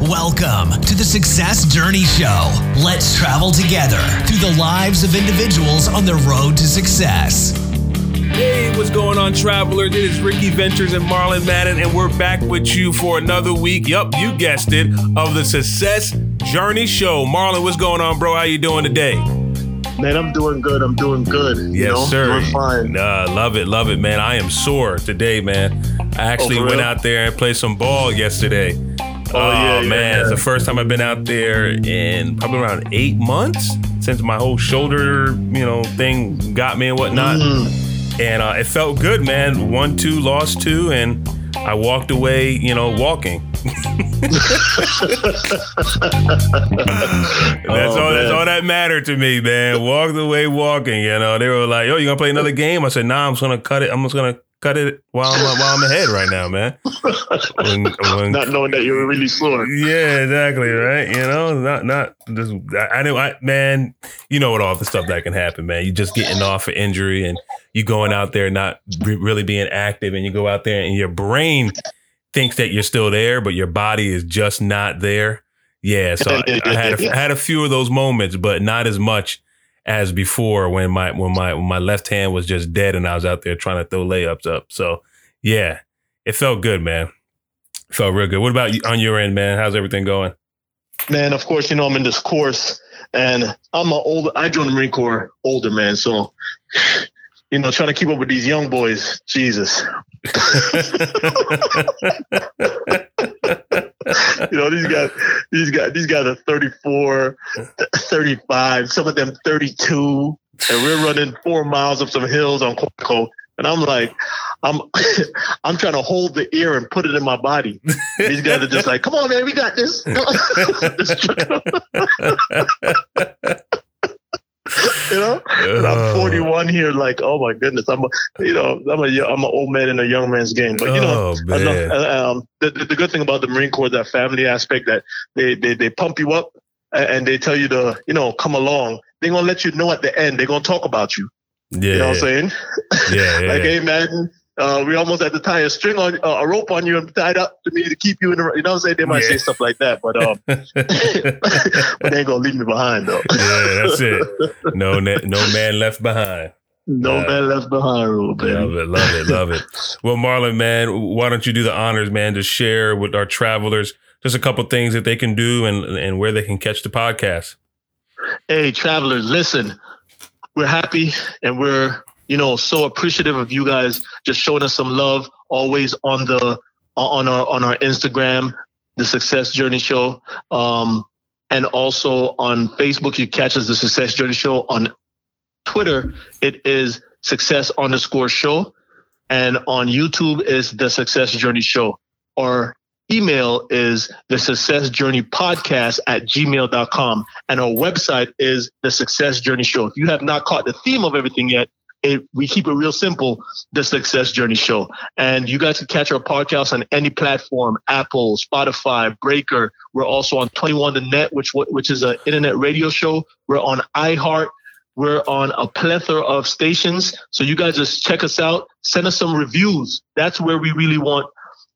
Welcome to the Success Journey Show. Let's travel together through the lives of individuals on the road to success. Hey, what's going on, travelers? It is Ricky Ventures and Marlon Madden, and we're back with you for another week. Yup, you guessed it, of the Success Journey Show. Marlon, what's going on, bro? How you doing today? Man, I'm doing good. I'm doing good. Yes, you know? sir. Doing fine. Uh, love it, love it, man. I am sore today, man. I actually Oh, went out there and played some ball yesterday. Oh, yeah, yeah, man, it's the first time I've been out there in probably around eight months since my whole shoulder, you know, thing got me and whatnot. Mm. And uh, it felt good, man. One, two, lost two, and I walked away, you know, walking. that's Oh, all. That's all that mattered to me, man. Walked away walking. You know, they were like, "Yo, you gonna play another game?" I said, "Nah, I'm just gonna cut it. I'm just gonna cut it while I'm while I'm ahead right now, man." When- when- Not knowing that you were really sore. yeah, exactly, right. You know, not not just I, I know, I man. You know what all the stuff that can happen, man. You just getting off an injury and you going out there not re- really being active, and you go out there and your brain thinks that you're still there, but your body is just not there. Yeah, so I, I had a, I had a few of those moments, but not as much as before when my when my when my left hand was just dead and I was out there trying to throw layups up. So yeah, it felt good, man. Felt real good. What about you on your end, man? How's everything going? Man, of course, you know, I'm in this course and I'm an old. I joined the Marine Corps older, man. So, you know, trying to keep up with these young boys, Jesus. You know, these guys, these guys, these guys are 34, 35, some of them 32, and we're running four miles up some hills on Quantico. And I'm like, I'm, I'm trying to hold the ear and put it in my body. These guys are just like, come on, man, we got this. you know, and I'm 41 here. Like, oh my goodness, I'm, a, you know, I'm a, I'm an old man in a young man's game. But you know, oh um, the, the, good thing about the Marine Corps, that family aspect, that they, they, they pump you up and they tell you to, you know, come along. They're going to let you know at the end. They're going to talk about you. yeah, You know what I'm saying? yeah, yeah. like, hey, man, uh, we almost had to tie a string on, uh, a rope on you and tie it up to me to keep you in the, you know what I'm saying? They might Yeah. say stuff like that, but, um, but they ain't going to leave me behind, though. yeah, that's it. No, no man left behind. No Uh, man left behind, rule, Love it, love it, love it. Well, Marlon, man, why don't you do the honors, man, to share with our travelers just a couple things that they can do and and where they can catch the podcast. Hey, travelers, listen, we're happy and we're, you know, so appreciative of you guys just showing us some love always on the on our on our Instagram, the Success Journey Show. Um, and also on Facebook, you catch us the Success Journey Show. On Twitter, it is success underscore show. And on YouTube is the Success Journey Show. Our email is the Success Journey Podcast at gmail.com. And our website is the Success Journey Show. If you have not caught the theme of everything yet, it, we keep it real simple, the Success Journey Show. And you guys can catch our podcast on any platform, Apple, Spotify, Breaker. We're also on 21 The Net, which which is an internet radio show. We're on iHeart. We're on a plethora of stations. So you guys just check us out. Send us some reviews. That's where we really want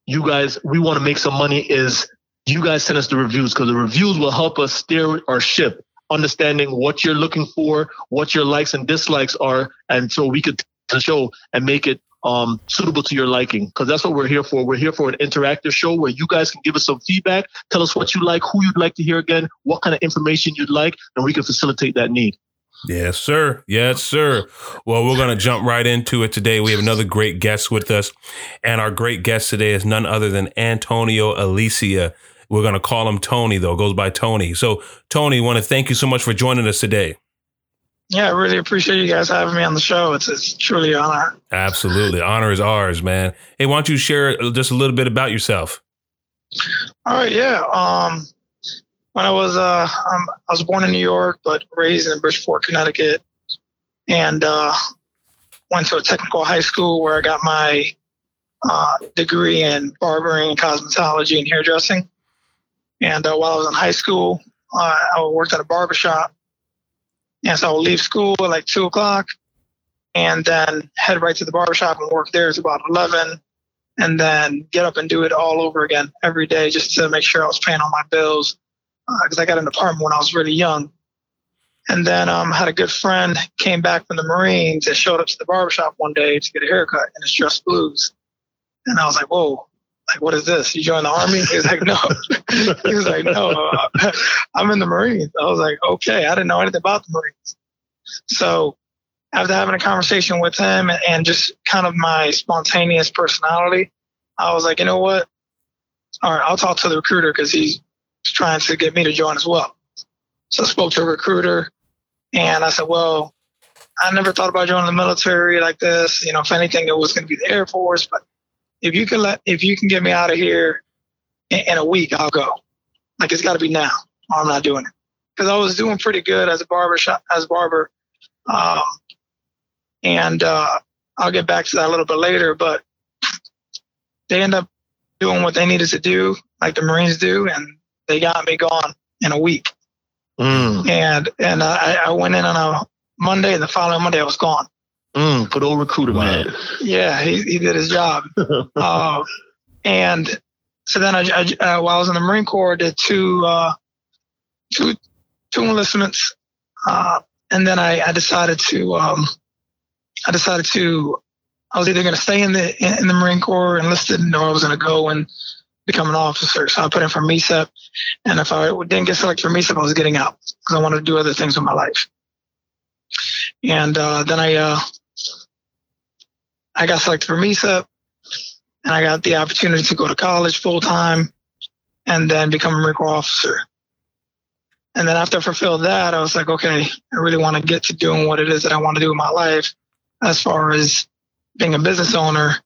you guys. We want to make some money. Is you guys send us the reviews because the reviews will help us steer our ship, understanding what you're looking for, what your likes and dislikes are, and so we could the show and make it um, suitable to your liking. Because that's what we're here for. We're here for an interactive show where you guys can give us some feedback, tell us what you like, who you'd like to hear again, what kind of information you'd like, and we can facilitate that need. Yes, sir. Yes, sir. Well, we're going to jump right into it today. We have another great guest with us. And our great guest today is none other than Antonio Alicea. We're going to call him Tony, though, goes by Tony. So, Tony, want to thank you so much for joining us today. Yeah, I really appreciate you guys having me on the show. It's, it's truly an honor. Absolutely. Honor is ours, man. Hey, why don't you share just a little bit about yourself? All right, yeah. Um, when I was uh, um, I was born in New York, but raised in Bridgeport, Connecticut, and uh, went to a technical high school where I got my uh, degree in barbering, cosmetology, and hairdressing. And uh, while I was in high school, uh, I worked at a barber shop. And so I would leave school at like two o'clock and then head right to the barber shop and work there. It's about 11. and then get up and do it all over again every day just to make sure I was paying all my bills because uh, I got an apartment when I was really young. And then um, had a good friend came back from the Marines and showed up to the barbershop one day to get a haircut in his dress blues. And I was like, whoa, like, what is this? You joined the army? He's like, no. he was like, no, uh, I'm in the Marines. I was like, okay, I didn't know anything about the Marines. So after having a conversation with him and just kind of my spontaneous personality, I was like, you know what? All right, I'll talk to the recruiter because he's trying to get me to join as well. So I spoke to a recruiter and I said, well, I never thought about joining the military like this. You know, if anything, it was going to be the Air Force. But if you can let, if you can get me out of here in, in a week, I'll go. Like it's got to be now. I'm not doing it because I was doing pretty good as a barber shop, as a barber. Um, and uh, I'll get back to that a little bit later. But they end up doing what they needed to do, like the Marines do, and they got me gone in a week. Mm. And and I, I went in on a Monday, and the following Monday I was gone. Mm, good old recruiter, man. Yeah, he, he did his job. uh, and so then I, I uh, while I was in the Marine Corps, I did two uh, two two enlistments, uh, and then I, I decided to um, I decided to, I was either going to stay in the in the Marine Corps enlisted, or I was going to go and become an officer. So I put in for MECEP, and if I didn't get selected for MECEP, I was getting out because I wanted to do other things with my life. And uh, then I uh, I got selected for MECEP, and I got the opportunity to go to college full time, and then become a Marine Corps officer. And then after I fulfilled that, I was like, okay, I really want to get to doing what it is that I want to do in my life as far as being a business owner.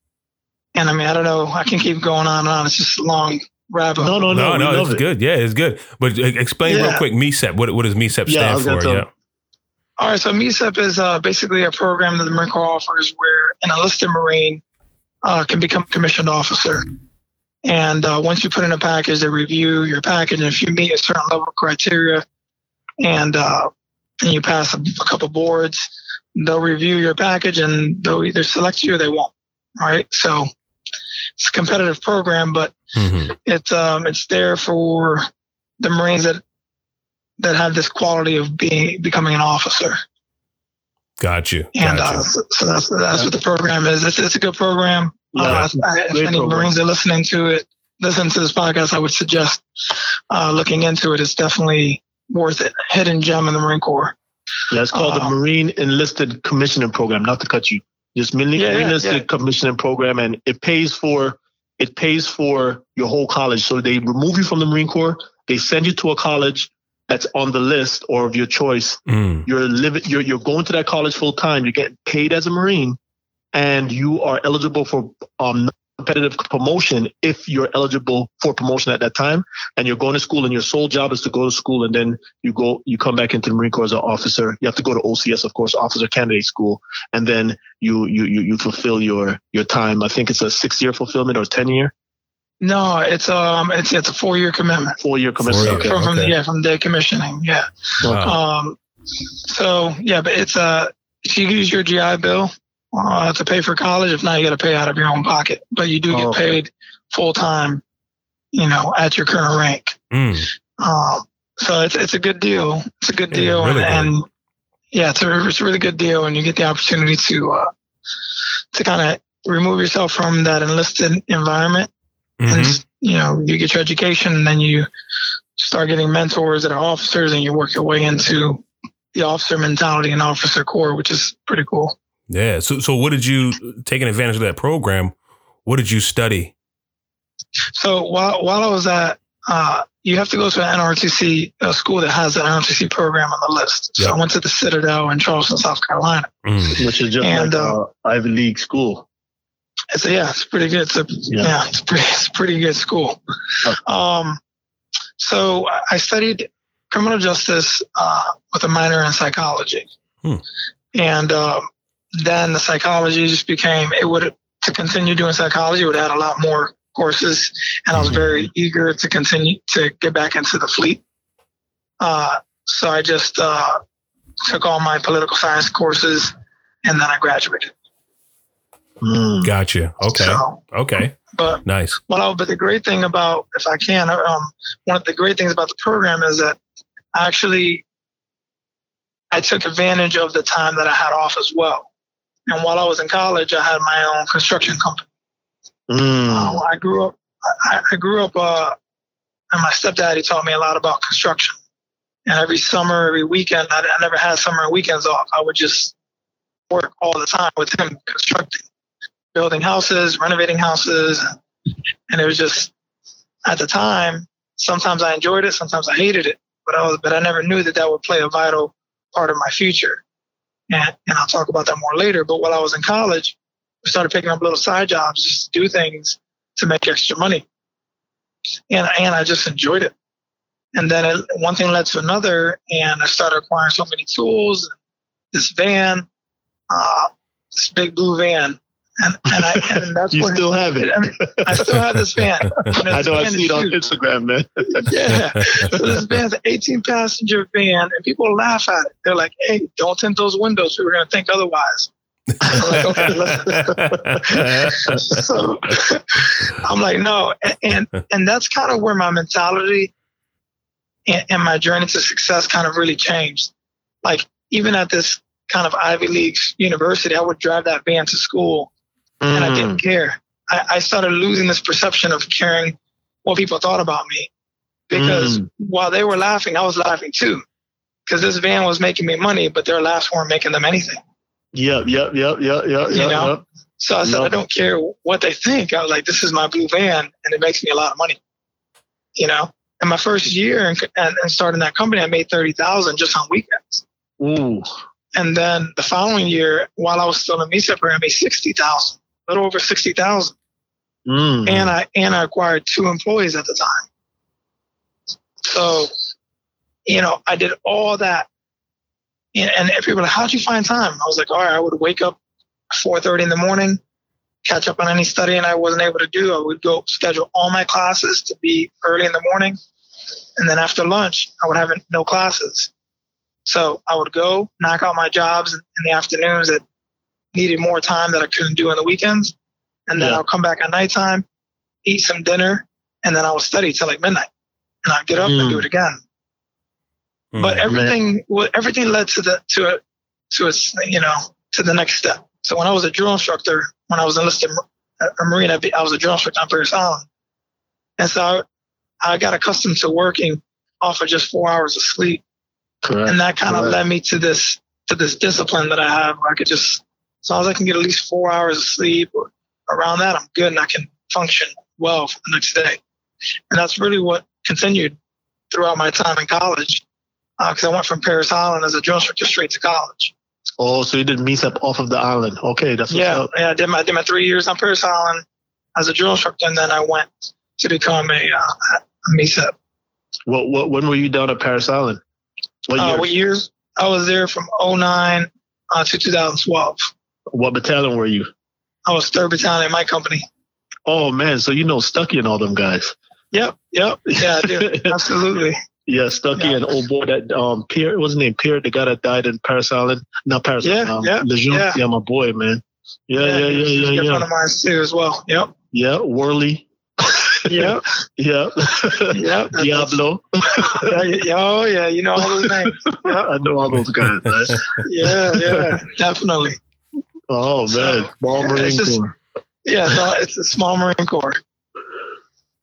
And I mean, I don't know. I can keep going on and on. It's just a long rabbit. No, no, no, no. no it's it. good. Yeah, it's good. But uh, explain yeah. real quick, MECEP. What what does MECEP stand for? Yeah. All right. So MECEP is uh, basically a program that the Marine Corps offers where an enlisted Marine uh, can become a commissioned officer. And uh, once you put in a package, they review your package. And if you meet a certain level of criteria and, uh, and you pass a, a couple boards, they'll review your package and they'll either select you or they won't. Right. So it's a competitive program, but mm-hmm. it's um it's there for the Marines that that have this quality of being becoming an officer. Got you. And uh, so, so, that's that's what the program is. It's, it's a good program. Yeah, uh, if any program. Marines are listening to it, listen to this podcast, I would suggest uh, looking into it. It's definitely worth it. Hidden gem in the Marine Corps. Yeah, it's called uh, the uh-huh. Marine Enlisted Commissioning Program. Not to cut you, just Marine yeah, Enlisted yeah. Commissioning Program, and it pays for it pays for your whole college. So they remove you from the Marine Corps, they send you to a college that's on the list or of your choice. Mm. You're living, you're you're going to that college full time. You're getting paid as a Marine, and you are eligible for um, competitive promotion if you're eligible for promotion at that time and you're going to school and your sole job is to go to school and then you go you come back into the marine corps as an officer you have to go to ocs of course officer candidate school and then you you you, you fulfill your your time i think it's a six year fulfillment or 10 year no, it's um, it's it's a four year commitment. Four year commitment. Four year, from, from okay. yeah, from day commissioning. Yeah. Wow. Um, so yeah, but it's uh, if you use your GI Bill, uh, to pay for college. If not, you got to pay out of your own pocket. But you do get oh, paid full time, you know, at your current rank. Mm. Um, so it's it's a good deal. It's a good deal, yeah, really and, and, yeah, it's a it's a really good deal, and you get the opportunity to uh, to kind of remove yourself from that enlisted environment, mm-hmm. and you know, you get your education, and then you start getting mentors that are officers, and you work your way into the officer mentality and officer corps, which is pretty cool. Yeah. So, so what did you taking advantage of that program? What did you study? So while while I was at, uh, you have to go to an NRTC a school that has an NRTC program on the list. So yep. I went to the Citadel in Charleston, South Carolina, mm. which is just and, like uh, Ivy League school. It's a, yeah, it's pretty good. It's a, yeah. yeah, it's pretty, it's pretty good school. Um, so I studied criminal justice uh, with a minor in psychology, hmm. and um, then the psychology just became it would to continue doing psychology would add a lot more courses and i was very mm-hmm. eager to continue to get back into the fleet uh, so i just uh, took all my political science courses and then i graduated Mm. Gotcha. Okay. So, Okay. but Nice. well, but the great thing about, if I can, um, one of the great things about the program is that I actually I took advantage of the time that I had off as well. And while I was in college, I had my own construction company. Mm. Uh, I grew up. I, I grew up, uh, and my stepdaddy taught me a lot about construction. And every summer, every weekend, I, I never had summer and weekends off. I would just work all the time with him constructing, building houses, renovating houses, and it was just at the time. Sometimes I enjoyed it, sometimes I hated it, but I was, but I never knew that that would play a vital part of my future. And and I'll talk about that more later. But while I was in college, I started picking up little side jobs just to do things to make extra money. And, and I just enjoyed it. And then it, one thing led to another, and I started acquiring so many tools. This van, uh, this big blue van, and and I and that's you what still have it. I, mean, I still have this van. I know I see it on. Instagram, man. Yeah. So this van's an 18 passenger van, and people laugh at it. They're like, "Hey, don't tint those windows. We were gonna think otherwise." I'm like, okay, so I'm like, no, and and, and that's kind of where my mentality and, and my journey to success kind of really changed. Like even at this kind of Ivy League university, I would drive that van to school, and I Mm. didn't care. I, I started losing this perception of caring what people thought about me because Mm. while they were laughing, I was laughing too. Because this van was making me money, but their laughs weren't making them anything. Yep, yep, yep, yep, yep, You yep, know? yep. So I said, I don't care what they think. I was like, this is my blue van, and it makes me a lot of money. You know, and my first year and, and, and starting that company, I made thirty thousand just on weekends. Ooh. And then the following year, while I was still in MECEP I made sixty thousand, little over sixty thousand, Mm. and I and I acquired two employees at the time. So, you know, I did all that, and, and people were like, "How'd you find time?" I was like, "All right, I would wake up four thirty in the morning, catch up on any studying I wasn't able to do. I would go schedule all my classes to be early in the morning, and then after lunch, I would have no classes. So I would go knock out my jobs in the afternoons that needed more time that I couldn't do on the weekends, and then Yeah. I'll come back at nighttime, eat some dinner, and then I would study till like midnight, and I'd get up and Mm. do it again. Hmm. But everything wa- everything led to the to a to a you know to the next step. So when I was a drill instructor, when I was enlisted at a Marine, I was a drill instructor on Parris Island, and so I, I got accustomed to working off of just four hours of sleep, Correct. and that kind of led me to this to this discipline that I have. Where I could just as long as I can get at least four hours of sleep or around that, I'm good and I can function well for the next day. And that's really what continued throughout my time in college. Because I went from Parris Island as a drill instructor straight to college. Oh, so you did MECEP off of the island. Okay, that's Yeah, up. yeah. I did my I did my three years on Parris Island as a drill instructor, and then I went to become a, uh, a MECEP. What, what, when were you down at Parris Island? What Uh, year? what years? I was there from 09 uh, to 2012. What battalion were you? I was third battalion in my company. Oh man, so you know Stucky and all them guys. Yep, yep, yeah, I do. Absolutely. Yeah, Stucky Yeah. and old boy that um Pierre, what's his name? Pierre, the guy that died in Parris Island. Not Parris Yeah, Island. Um, yeah, Lejeune. yeah. yeah, my boy, man. Yeah, yeah, was yeah, yeah, good yeah. friend of mine too, as well. Yep, Yeah, Worley. yep, yeah. yep. Diablo. Yeah, yeah, oh yeah, you know all those names. Yep. I know all those guys. man. Yeah, yeah, definitely. Oh So, man, Small yeah, Marine just- Corps. Yeah, so it's a small Marine Corps.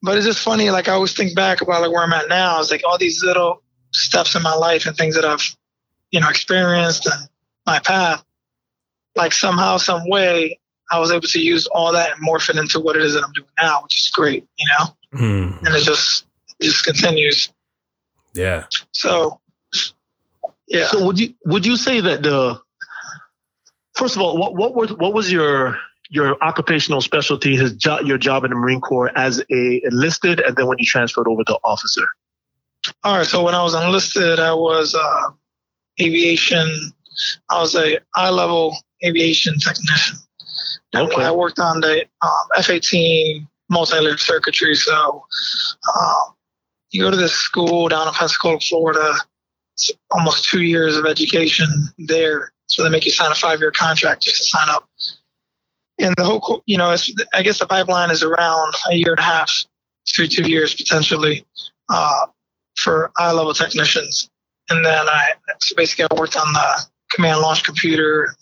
But it's just funny, like I always think back about like where I'm at now. It's like all these little steps in my life and things that I've, you know, experienced and my path. Like somehow, some way, I was able to use all that and morph it into what it is that I'm doing now, which is great, you know. Hmm. And it just it just continues. Yeah. So, yeah. So would you would you say that the first of all, what what was what was your your occupational specialty, his job, your job in the Marine Corps as a enlisted, and then when you transferred over to officer? All right. So when I was enlisted, I was uh, aviation. I was a high level aviation technician. Okay. I worked on the um, F-18 multi-layered circuitry. So um, you go to this school down in Pensacola, Florida. It's almost two years of education there. So they make you sign a five-year contract just to sign up. and the whole, you know, it's, I guess the pipeline is around a year and a half to two years potentially uh, for I-level technicians. And then I so basically I worked on the command launch computer,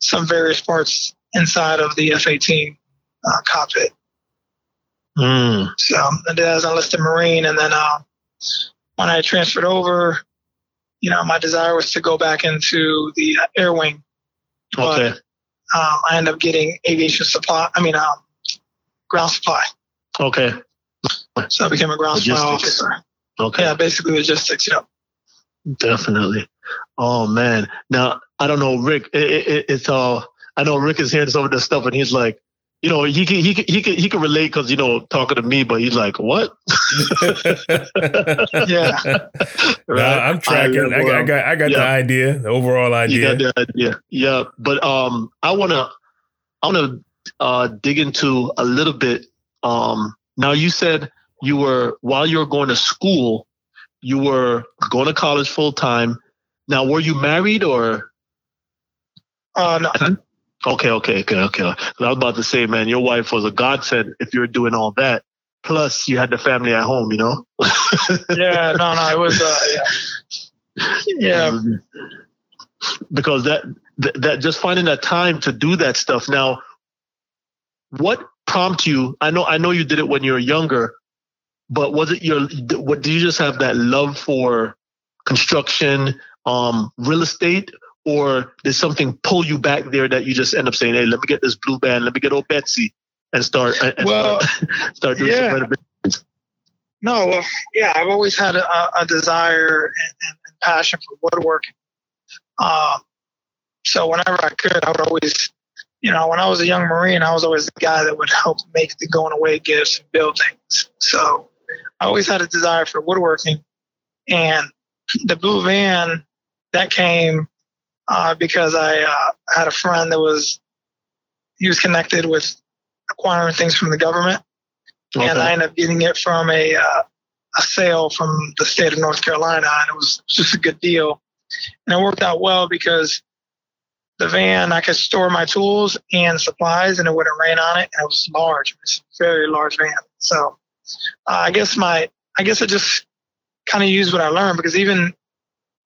some various parts inside of the F-18 uh, cockpit. Mm. So I did as an enlisted Marine, and then uh, when I transferred over, you know, my desire was to go back into the air wing. But, Okay. um, I ended up getting aviation supply. I mean, um, ground supply. Okay. So I became a ground supply officer. Okay. Yeah, basically logistics. Yep. Definitely. Oh man. Now I don't know, Rick. It, it, it's uh. I know Rick is hearing some of this stuff, and he's like, you know, he can he can he can he can relate because you know talking to me, but he's like, what? Yeah. Nah, I'm tracking. I, got, I got, I got the idea, the overall You idea. got the idea. Yeah, but um, I wanna, I wanna uh, dig into a little bit. Um, now you said you were while you were going to school, you were going to college full time. Now, were you married or? Uh, no, Okay, okay, okay, okay. I was about to say, man, your wife was a godsend if you're doing all that. Plus, you had the family at home, you know. yeah, no, no, it was, uh, yeah. Yeah. Um, because that, that that just finding that time to do that stuff. Now, what prompted you? I know I know you did it when you were younger, but was it your? What do you just have that love for construction, um, real estate, or did something pull you back there that you just end up saying, "Hey, let me get this blue band, let me get old Betsy, and start and Well, start, start doing yeah. some renovations." No, well, yeah, I've always had a, a desire and, and, and passion for woodworking. Um, so whenever I could, I would always, you know, when I was a young Marine, I was always the guy that would help make the going away gifts and build things. So I always had a desire for woodworking. And the blue van, that came uh, because I uh, had a friend that was, he was connected with acquiring things from the government and I ended up getting it from a uh, a sale from the state of North Carolina, and it was just a good deal. And it worked out well because the van I could store my tools and supplies, and it wouldn't rain on it, and it was large. It was a very large van. So uh, I guess my I guess I just kind of used what I learned because even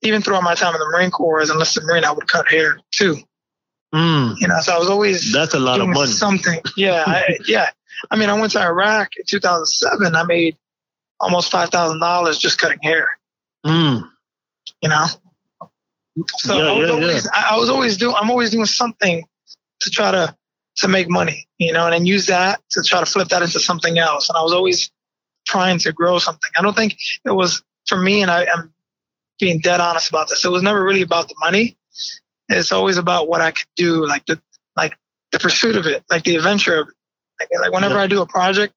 even throughout my time in the Marine Corps as enlisted Marine, I would cut hair too. Mm, You know, so I was always that's a lot of doing money. Something. Yeah. I, yeah. I mean, I went to Iraq in 2007. I made almost $5,000 just cutting hair, Mm, you know? So Yeah, I was yeah, always, I, I was always doing, I'm always doing something to try to, to make money, you know, and then use that to try to flip that into something else. And I was always trying to grow something. I don't think it was for me, and I, I'm being dead honest about this. It was never really about the money. It's always about what I could do, like the, like the pursuit of it, like the adventure of it. Like, like whenever Yeah. I do a project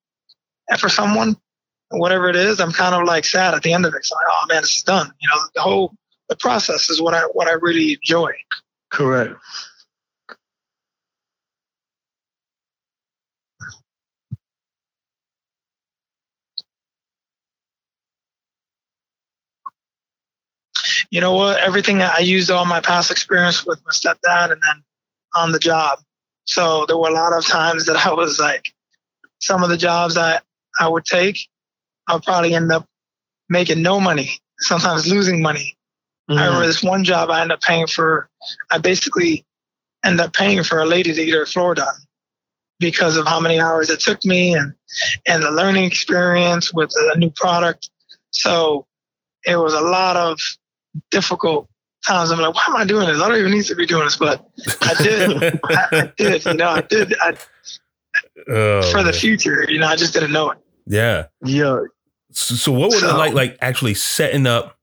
for someone, whatever it is, I'm kind of like sad at the end of it. It's like, oh man, this is done. You know, the whole the process is what I what I really enjoy. correct. You know what? Everything that I used all my past experience with my stepdad and then on the job. So there were a lot of times that I was like, some of the jobs that I would take, I would probably end up making no money, sometimes losing money. I Mm, remember this one job I ended up paying for. I basically ended up paying for a lady to get her floor done because of how many hours it took me and and the learning experience with a new product. So it was a lot of difficult times. I'm like, why am I doing this? I don't even need to be doing this, but I did. I, I did. You know, I did. I, Oh, for the future. You know, I just didn't know it. yeah. yeah. So, so what was it like? Like actually setting up,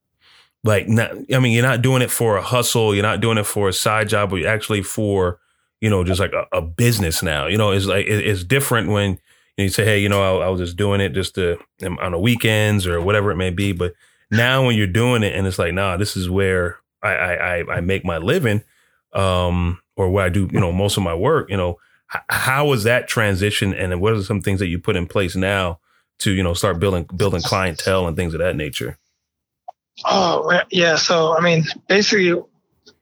like not. I mean, you're not doing it for a hustle. You're not doing it for a side job, but you're actually for, you know, just like a, a business now. You know, it's like it, it's different when you say, hey, you know, I, I was just doing it just to on the weekends or whatever it may be. But now when you're doing it and it's like, nah, this is where I I, I, I make my living, um, or where I do, you know, most of my work. You know, h- how was that transition, and what are some things that you put in place now? to you know start building building clientele and things of that nature. Oh yeah. So I mean, basically,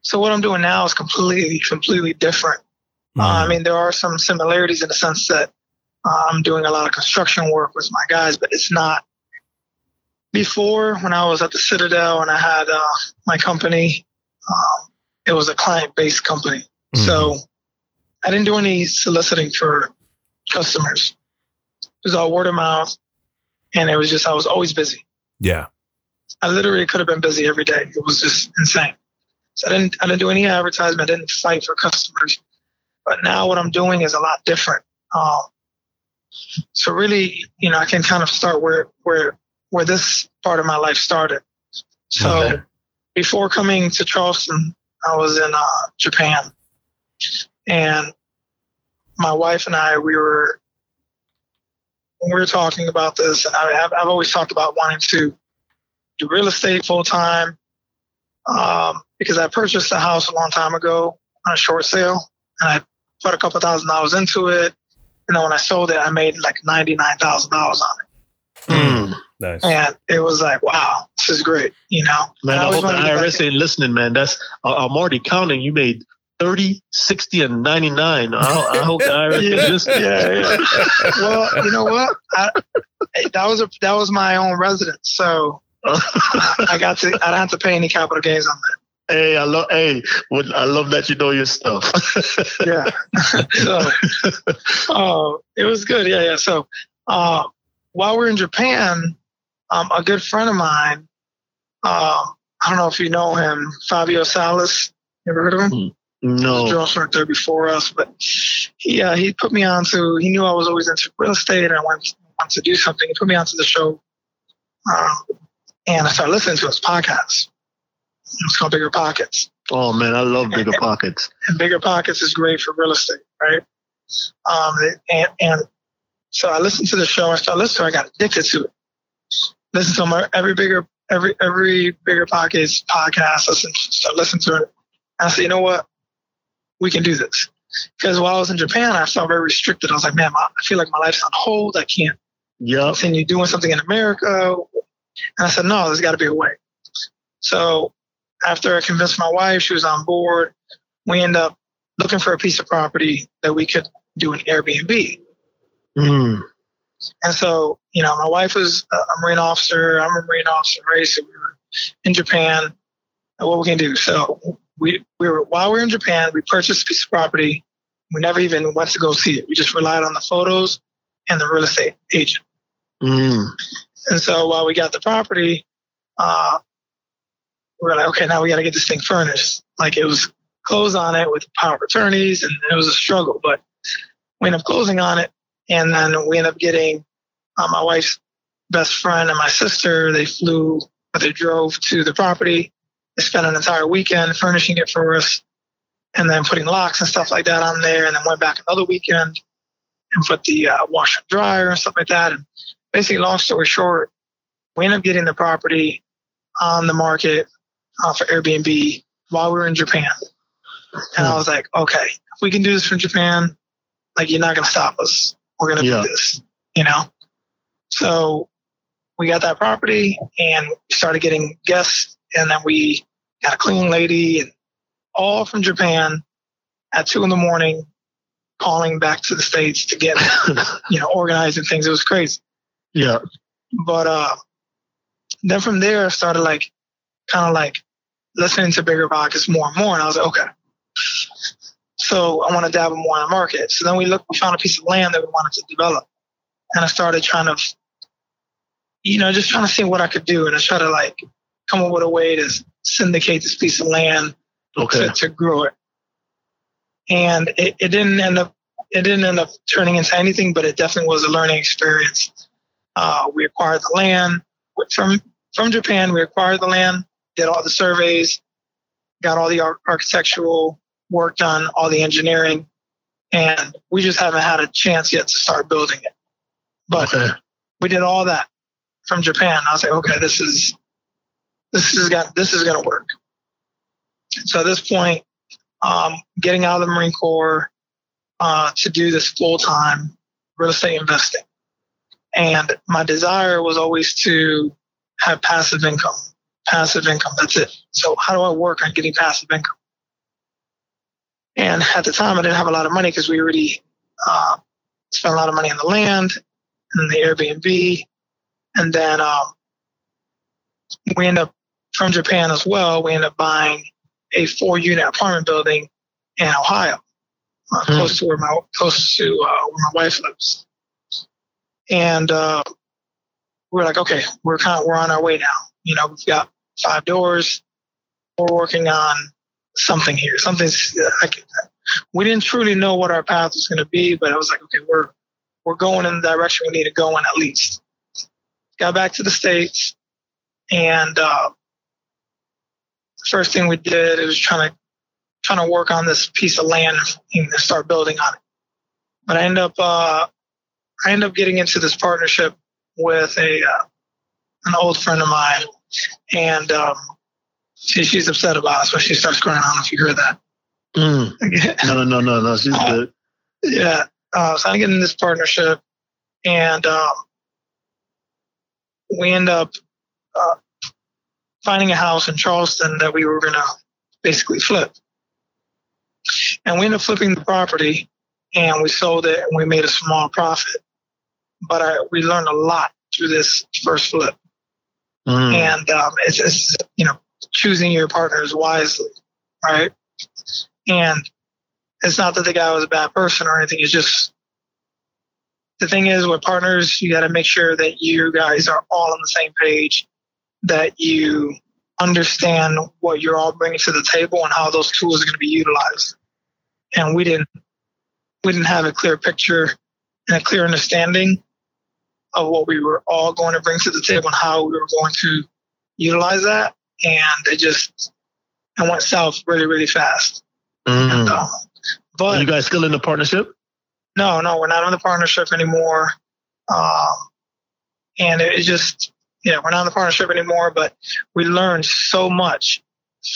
so what I'm doing now is completely completely different Uh, I mean, there are some similarities in the sense that uh, I'm doing a lot of construction work with my guys, but it's not. Before, when I was at the Citadel and I had uh, my company, um, it was a client-based company, Mhm. so I didn't do any soliciting for customers. It was all word of mouth, and it was just I was always busy. yeah. I literally could have been busy every day. It was just insane. So I didn't I didn't do any advertisement. I didn't fight for customers. But now what I'm doing is a lot different. Um, so really, you know, I can kind of start where where where this part of my life started. So Okay. before coming to Charleston, I was in uh, Japan, and my wife and I we were we were talking about this, and I, I've, I've always talked about wanting to do real estate full time um, because I purchased a house a long time ago on a short sale, and I put a couple thousand dollars into it. And then when I sold it, I made like ninety nine thousand dollars on it, Mm. Nice. and it was like, wow, this is great, you know. Man, I, always hope the wanted to get IRS ain't listening, man. That's I- I'm already counting. You made 30, 60, and 99. I, I hope the IRS Yeah, is listening. yeah, yeah. well, you know what? I, that was a that was my own residence, so I got to I don't have to pay any capital gains on that. Hey, I love. Hey, what- I love that you know your stuff. Yeah. so, uh, it was good. Yeah, yeah. So, uh, while we're in Japan, um, a good friend of mine, um, I don't know if you know him, Fabio Salas. You ever heard of him? He no. worked there before us, but he uh, he put me on to. He knew I was always into real estate, and I wanted, wanted to do something. He put me onto the show, um, and I started listening to his podcast. It's called Bigger Pockets. Oh man, I love bigger pockets. and bigger pockets is great for real estate, right? Um, and, and so I listened to the show. I started listening. I got addicted to it. Listen to my, every bigger, every every bigger pockets podcast. Listen, start listening to it. I said, you know what? We can do this. Because while I was in Japan, I felt very restricted. I was like, man, my, I feel like my life's on hold. I can't Yup. continue doing something in America. And I said, no, there's got to be a way. So after I convinced my wife, she was on board. We end up looking for a piece of property that we could do an Airbnb. Mm. And so, you know, my wife was a a Marine officer. I'm a Marine officer, right? So we were in Japan. What we can do? So we we were while we were in Japan, we purchased a piece of property. We never even went to go see it. We just relied on the photos and the real estate agent. Mm. And so while we got the property, uh, we were like, okay, now we got to get this thing furnished. Like it was closed on it with power of attorneys, and it was a struggle. But we ended up closing on it, and then we ended up getting uh, my wife's best friend and my sister. They flew, or they drove to the property. They spent an entire weekend furnishing it for us, and then putting locks and stuff like that on there. And then went back another weekend and put the uh, washer and dryer and stuff like that. And basically, long story short, we ended up getting the property on the market uh, for Airbnb while we were in Japan. And I was like, okay, if we can do this from Japan, like you're not gonna stop us. We're gonna Yeah. do this, you know. So we got that property and started getting guests, and then we got a cleaning lady and all from Japan at two in the morning, calling back to the states to get you know organizing things. It was crazy. yeah. But uh, then from there, I started like kind of like listening to bigger pockets more and more, and I was like, okay. So I want to dabble more in the market. So then we looked, we found a piece of land that we wanted to develop, and I started trying to, you know, just trying to see what I could do, and I tried to like come up with a way to syndicate this piece of land Okay. to, to grow it. And it, it didn't end up it didn't end up turning into anything, but it definitely was a learning experience. Uh, we acquired the land from from Japan. We acquired the land, did all the surveys, got all the ar- architectural work on all the engineering, and we just haven't had a chance yet to start building it. But Okay. we did all that from Japan. I was like, okay, this is this is got this is gonna work. So at this point, um, getting out of the Marine Corps uh, to do this full time real estate investing, and my desire was always to have passive income. Passive income. That's it. So how do I work on getting passive income? And at the time, I didn't have a lot of money because we already uh, spent a lot of money on the land and the Airbnb. And then um, we end up from Japan as well. We end up buying a four unit apartment building in Ohio, uh, Hmm. close to where my close to uh, where my wife lives. And uh, we're like, okay, we're kind of we're on our way now. You know, we've got five doors. We're working on something here. Something's we didn't truly know what our path was going to be, but I was like, okay, we're we're going in the direction we need to go in at least. Got back to the states, and uh, first thing we did was trying to trying to work on this piece of land and start building on it. But I end up uh, I end up getting into this partnership with a uh, an old friend of mine, and um, she, she's upset about us when she starts crying. I don't know if you heard that. Mm. No, no, no, no, no. She's Uh, good. yeah. Uh, so I get in this partnership, and um, we end up uh, finding a house in Charleston that we were going to basically flip. And we ended up flipping the property, and we sold it, and we made a small profit. But I, we learned a lot through this first flip, Mm. and um, it's, it's you know choosing your partners wisely, right? And it's not that the guy was a bad person or anything. It's just the thing is with partners, you got to make sure that you guys are all on the same page, that you understand what you're all bringing to the table and how those tools are going to be utilized. And we didn't we didn't have a clear picture and a clear understanding of what we were all going to bring to the table and how we were going to utilize that. And it just it went south really, really fast. Mm. And, um, but you guys still in the partnership? no, no, we're not in the partnership anymore. Um, and it, it just, yeah, we're not in the partnership anymore, but we learned so much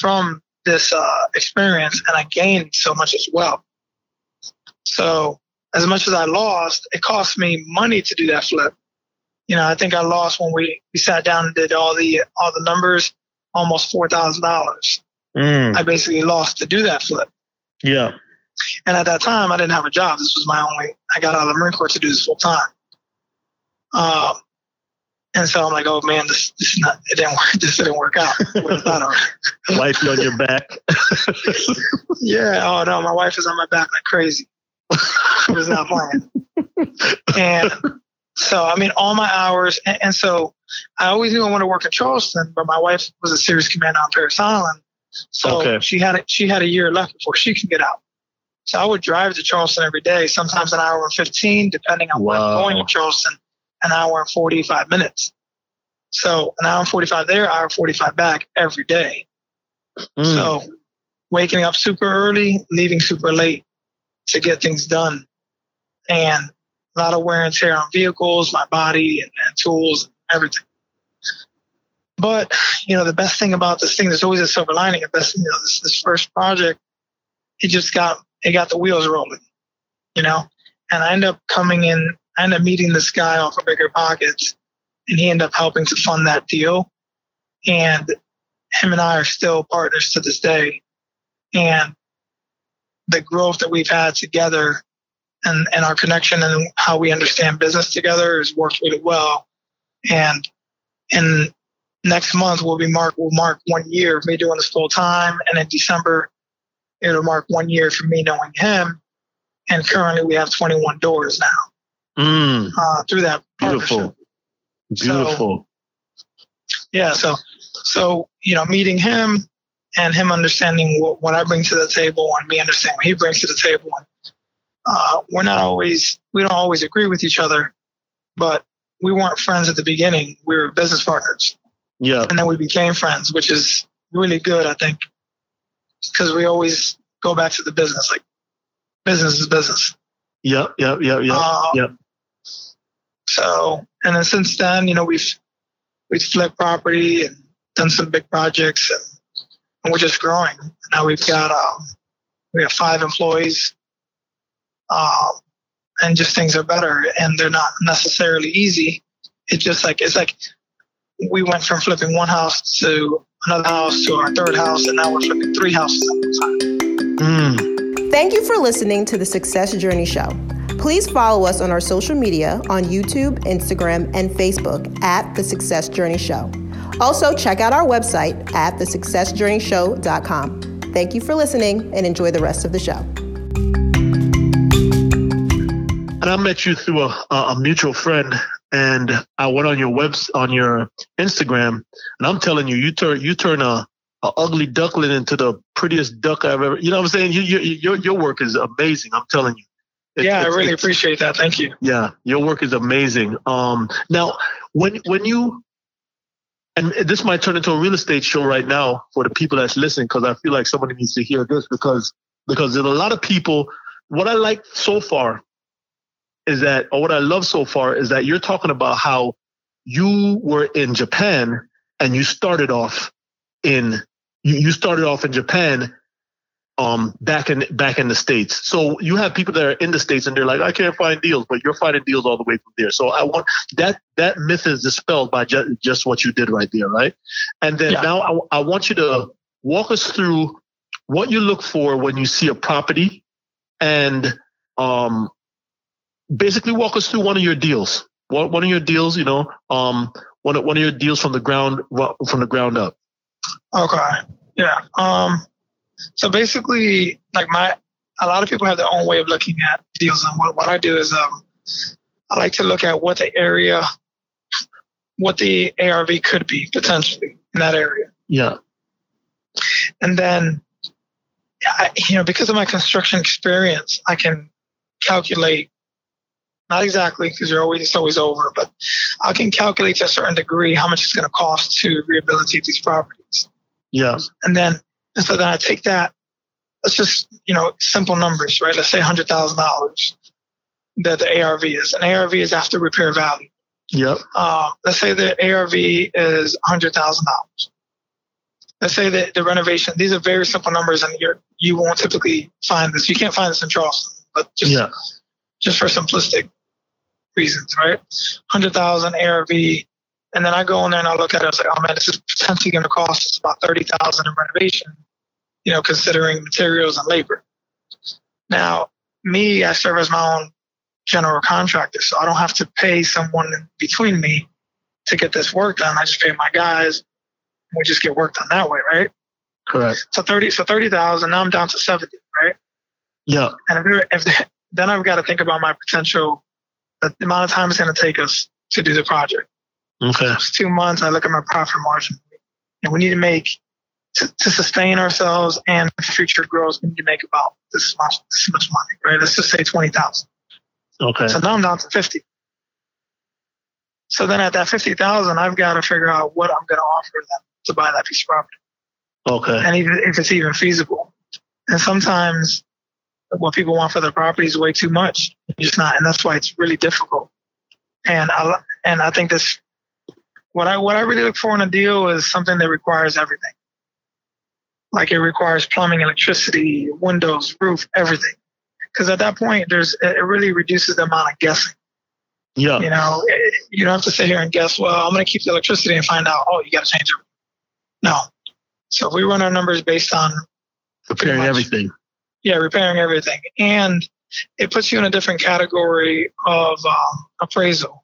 from this uh, experience and I gained so much as well. So as much as I lost, it cost me money to do that flip. You know, I think I lost when we, we sat down and did all the all the numbers, almost four thousand dollars. Mm. I basically lost to do that flip. Yeah. And at that time, I didn't have a job. This was my only. I got out of the Marine Corps to do this full time. Um, and so I'm like, oh man, this this is not. It didn't work. This didn't work out. Thought on your back. yeah. Oh no, my wife is on my back like crazy. She was not playing. And so I mean, all my hours, and, and so I always knew I wanted to work in Charleston, but my wife was a series commander on Parris Island, so Okay. she had a, she had a year left before she can get out. So I would drive to Charleston every day, sometimes an hour and fifteen, depending on where I'm going to Charleston, an hour and forty five minutes. So an hour and forty five there, hour forty five back every day. Mm. So waking up super early, leaving super late to get things done. And a lot of wear and tear on vehicles, my body and, and tools and everything. But, you know, the best thing about this thing, there's always a silver lining. The best you know, this, this first project, it just got, it got the wheels rolling, you know? And I end up coming in, I end up meeting this guy off of Bigger Pockets and he ended up helping to fund that deal. And him and I are still partners to this day. And the growth that we've had together and, and our connection and how we understand business together has worked really well. And in next month we'll be mark will mark one year of me doing this full time. And in December it'll mark one year for me knowing him. And currently we have 21 doors now Mm. uh, through that partnership. Beautiful. Beautiful. yeah so so you know meeting him and him understanding what, what i bring to the table and me understanding what he brings to the table and uh, we're not always we don't always agree with each other but we weren't friends at the beginning we were business partners yeah. and then we became friends which is really good i think because we always go back to the business like business is business Yep. Yep. Yep. Yep. um, yep. So, and then since then, you know, we've we've flipped property and done some big projects, and, and we're just growing. Now we've got um, we have five employees, um, and just things are better, and they're not necessarily easy. It's just like it's like we went from flipping one house to another house to our third house, and now we're flipping three houses at one time. Mm. Thank you for listening to the Success Journey Show. Please follow us on our social media on YouTube, Instagram, and Facebook at The Success Journey Show. Also, check out our website at thesuccessjourneyshow.com. Thank you for listening and enjoy the rest of the show. I met you through a, a mutual friend, and I went on your webs on your Instagram, and I'm telling you, you turn you turn a, a ugly duckling into the prettiest duck I've ever. You know what I'm saying? You, you, your your work is amazing. I'm telling you. It's, yeah, I really appreciate that. Thank you. Yeah, your work is amazing. Um, now when when you and this might turn into a real estate show right now for the people that's listening because I feel like somebody needs to hear this because because there's a lot of people. What I like so far is that, or what I love so far is that you're talking about how you were in Japan and you started off in you, you started off in Japan um back in back in the states. So you have people that are in the states and they're like i can't find deals but you're finding deals all the way from there. So i want that that myth is dispelled by just, just what you did right there right? And then yeah. now I, I want you to walk us through what you look for when you see a property and um basically walk us through one of your deals one, one of your deals you know um one of, one of your deals from the ground from the ground up okay yeah um so basically, like my, a lot of people have their own way of looking at deals. And what, what I do is, um, I like to look at what the area, what the ARV could be potentially in that area. Yeah. And then, I, you know, because of my construction experience, I can calculate not exactly because you're always it's always over, but I can calculate to a certain degree how much it's going to cost to rehabilitate these properties. Yeah. And then and so then I take that, let's just, you know, simple numbers, right? Let's say $100,000 that the ARV is. An ARV is after repair value. Yep. Uh, let's say the ARV is $100,000. Let's say that the renovation, these are very simple numbers and you're, you won't typically find this. You can't find this in Charleston, but just, yeah. just for simplistic reasons, right? 100,000 ARV, and then I go in there and I look at it. I was like, oh man, this is potentially going to cost us about thirty thousand in renovation. You know, considering materials and labor. Now, me, I serve as my own general contractor, so I don't have to pay someone in between me to get this work done. I just pay my guys. And we just get work done that way, right? Correct. So thirty, so thirty thousand. Now I'm down to seventy, right? Yeah. And if, if then I've got to think about my potential, the amount of time it's going to take us to do the project. Okay. It's two months, I look at my profit margin. And we need to make, to, to sustain ourselves and future growth, we need to make about this much, this much money, right? Let's just say 20000 Okay. So now I'm down to 50. So then at that 50000 I've got to figure out what I'm going to offer them to buy that piece of property. Okay. And even if it's even feasible. And sometimes what people want for their property is way too much. It's just not, and that's why it's really difficult. And I and I think this what I what I really look for in a deal is something that requires everything. Like it requires plumbing, electricity, windows, roof, everything. Because at that point, there's it really reduces the amount of guessing. Yeah. You know, it, you don't have to sit here and guess. Well, I'm going to keep the electricity and find out. Oh, you got to change it. No. So if we run our numbers based on much, everything. Yeah, repairing everything, and it puts you in a different category of um, appraisal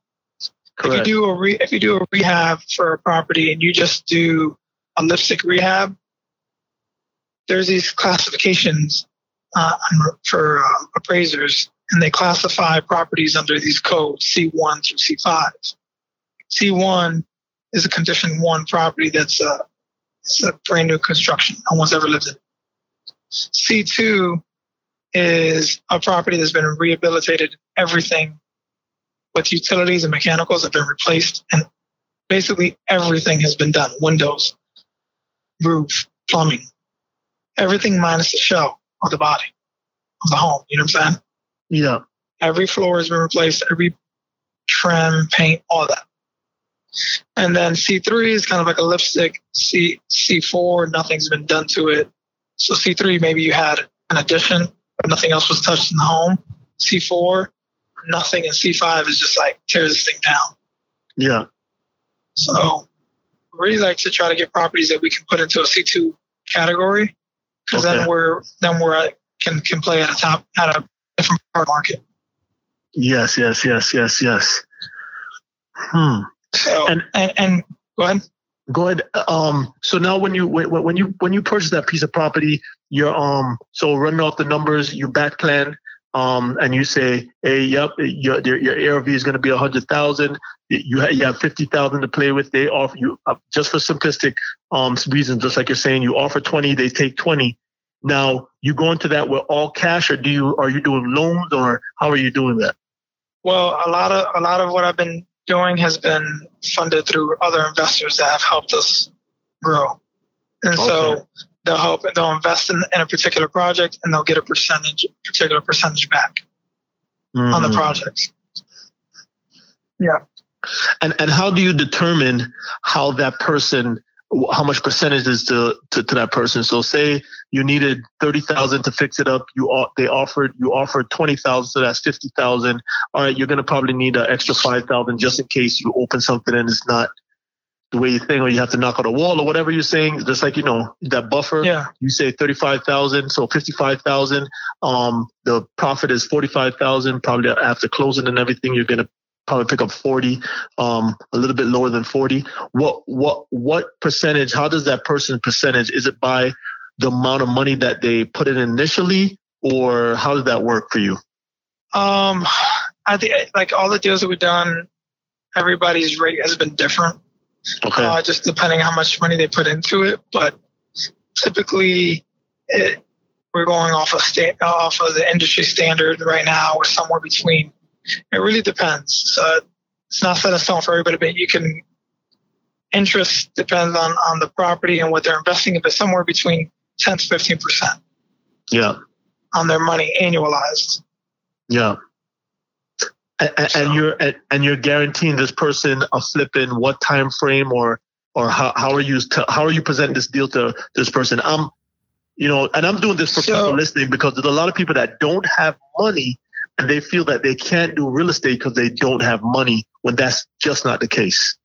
Correct. If you do a re- if you do a rehab for a property and you just do a lipstick rehab, there's these classifications uh, for uh, appraisers, and they classify properties under these codes C1 through C5. C1 is a condition one property that's a, it's a brand new construction. No one's ever lived in. C2 is a property that's been rehabilitated, everything with utilities and mechanicals have been replaced, and basically everything has been done windows, roof, plumbing, everything minus the shell of the body of the home. You know what I'm saying? Yeah. Every floor has been replaced, every trim, paint, all that. And then C3 is kind of like a lipstick. C C4, nothing's been done to it. So C3, maybe you had an addition, but nothing else was touched in the home. C4, nothing in C5 is just like tear this thing down. Yeah. So we really like to try to get properties that we can put into a C2 category because okay. then we're then we're at, can can play at a top at a different part market. Yes, yes, yes, yes, yes. Hmm. So and and, and go ahead. Go ahead. Um. So now, when you when, when you when you purchase that piece of property, you're um. So running off the numbers, you back plan um, and you say, hey, yep, your your ARV is going to be a hundred thousand. You have, you have fifty thousand to play with. They offer you uh, just for simplistic um reasons, just like you're saying, you offer twenty, they take twenty. Now you go into that with all cash, or do you are you doing loans, or how are you doing that? Well, a lot of a lot of what I've been doing has been funded through other investors that have helped us grow, and okay. so they'll help they'll invest in, in, a particular project and they'll get a percentage particular percentage back mm-hmm. on the mm-hmm. project yeah and and how do you determine how that person how much percentage is to, to, to that person so say you needed 30,000 to fix it up you they offered you offered 20,000 so that's 50,000 all right you're going to probably need an extra 5,000 just in case you open something and it's not the way you think, or you have to knock on a wall or whatever you're saying. Just like you know that buffer. Yeah. You say thirty five thousand, so fifty five thousand. Um, the profit is forty five thousand. Probably after closing and everything, you're gonna probably pick up 40 um a little bit lower than 40 what what what percentage how does that person percentage is it by the amount of money that they put in initially or how does that work for you um i think like all the deals that we've done everybody's rate has been different Okay. Uh, just depending how much money they put into it, but typically it, we're going off of sta- off of the industry standard right now. We're somewhere between. It really depends. So it's not set in stone for everybody, but you can interest depends on on the property and what they're investing in, but somewhere between ten to fifteen percent. Yeah. On their money annualized. Yeah. And, and you're and you're guaranteeing this person a flip in what time frame or or how, how are you how are you presenting this deal to this person? I'm you know, and I'm doing this for so, people listening because there's a lot of people that don't have money and they feel that they can't do real estate because they don't have money when that's just not the case.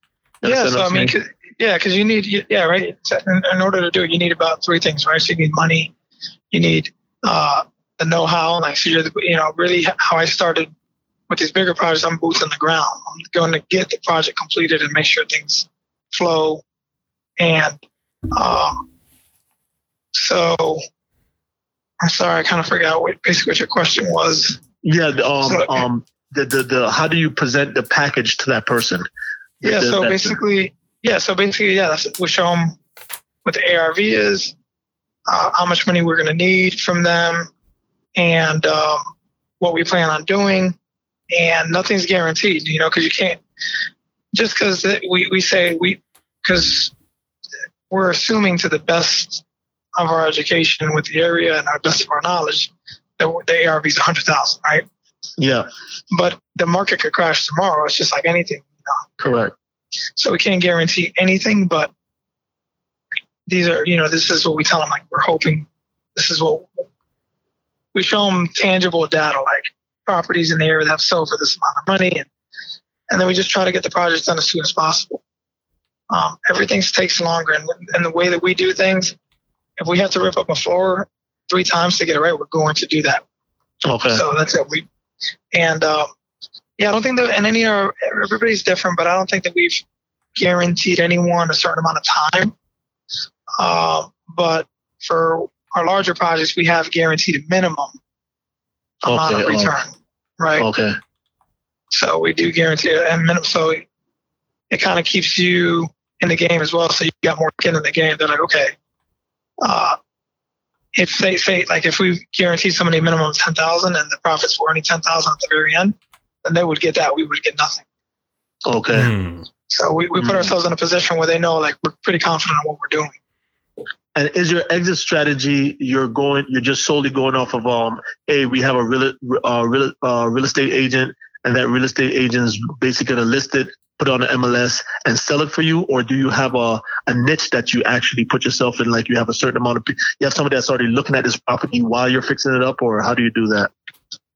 You yeah, so I mean, cause, yeah, because you need, yeah, right. In, in, order to do it, you need about three things, right? So you need money, you need uh, the know-how, like so you're, you know, really how I started with these bigger projects, I'm boots on the ground. I'm going to get the project completed and make sure things flow. And um, so I'm sorry, I kind of forgot what basically what your question was. Yeah, um, so, um, the, the the how do you present the package to that person? Yeah, the, so basically, yeah, so basically, yeah, that's, we show them what the ARV is, uh, how much money we're going to need from them, and um, what we plan on doing and nothing's guaranteed, you know, because you can't just because we, we say we because we're assuming to the best of our education with the area and our best of our knowledge that the ARV is 100,000, right? Yeah. But the market could crash tomorrow. It's just like anything. You know? Correct. So we can't guarantee anything, but these are, you know, this is what we tell them. Like we're hoping this is what we show them tangible data. Like properties in the area that have sold for this amount of money. And, and then we just try to get the project done as soon as possible. Um, everything takes longer. And, and the way that we do things, if we have to rip up a floor three times to get it right, we're going to do that. Okay. So that's it. We, and um, yeah, I don't think that, and any are, everybody's different, but I don't think that we've guaranteed anyone a certain amount of time. Uh, but for our larger projects, we have guaranteed a minimum amount okay, of return, oh. right? Okay. So we do guarantee and minimum. So it, it kind of keeps you in the game as well. So you got more skin in the game. They're like, okay, uh, if they say like if we guarantee somebody a minimum of ten thousand and the profits were only ten thousand at the very end, then they would get that. We would get nothing. Okay. Mm. So we, we put mm. ourselves in a position where they know like we're pretty confident in what we're doing. And is your exit strategy you're going you're just solely going off of um hey we have a real uh, real uh, real estate agent and that real estate agent is basically going to list it put on the MLS and sell it for you or do you have a, a niche that you actually put yourself in like you have a certain amount of you have somebody that's already looking at this property while you're fixing it up or how do you do that?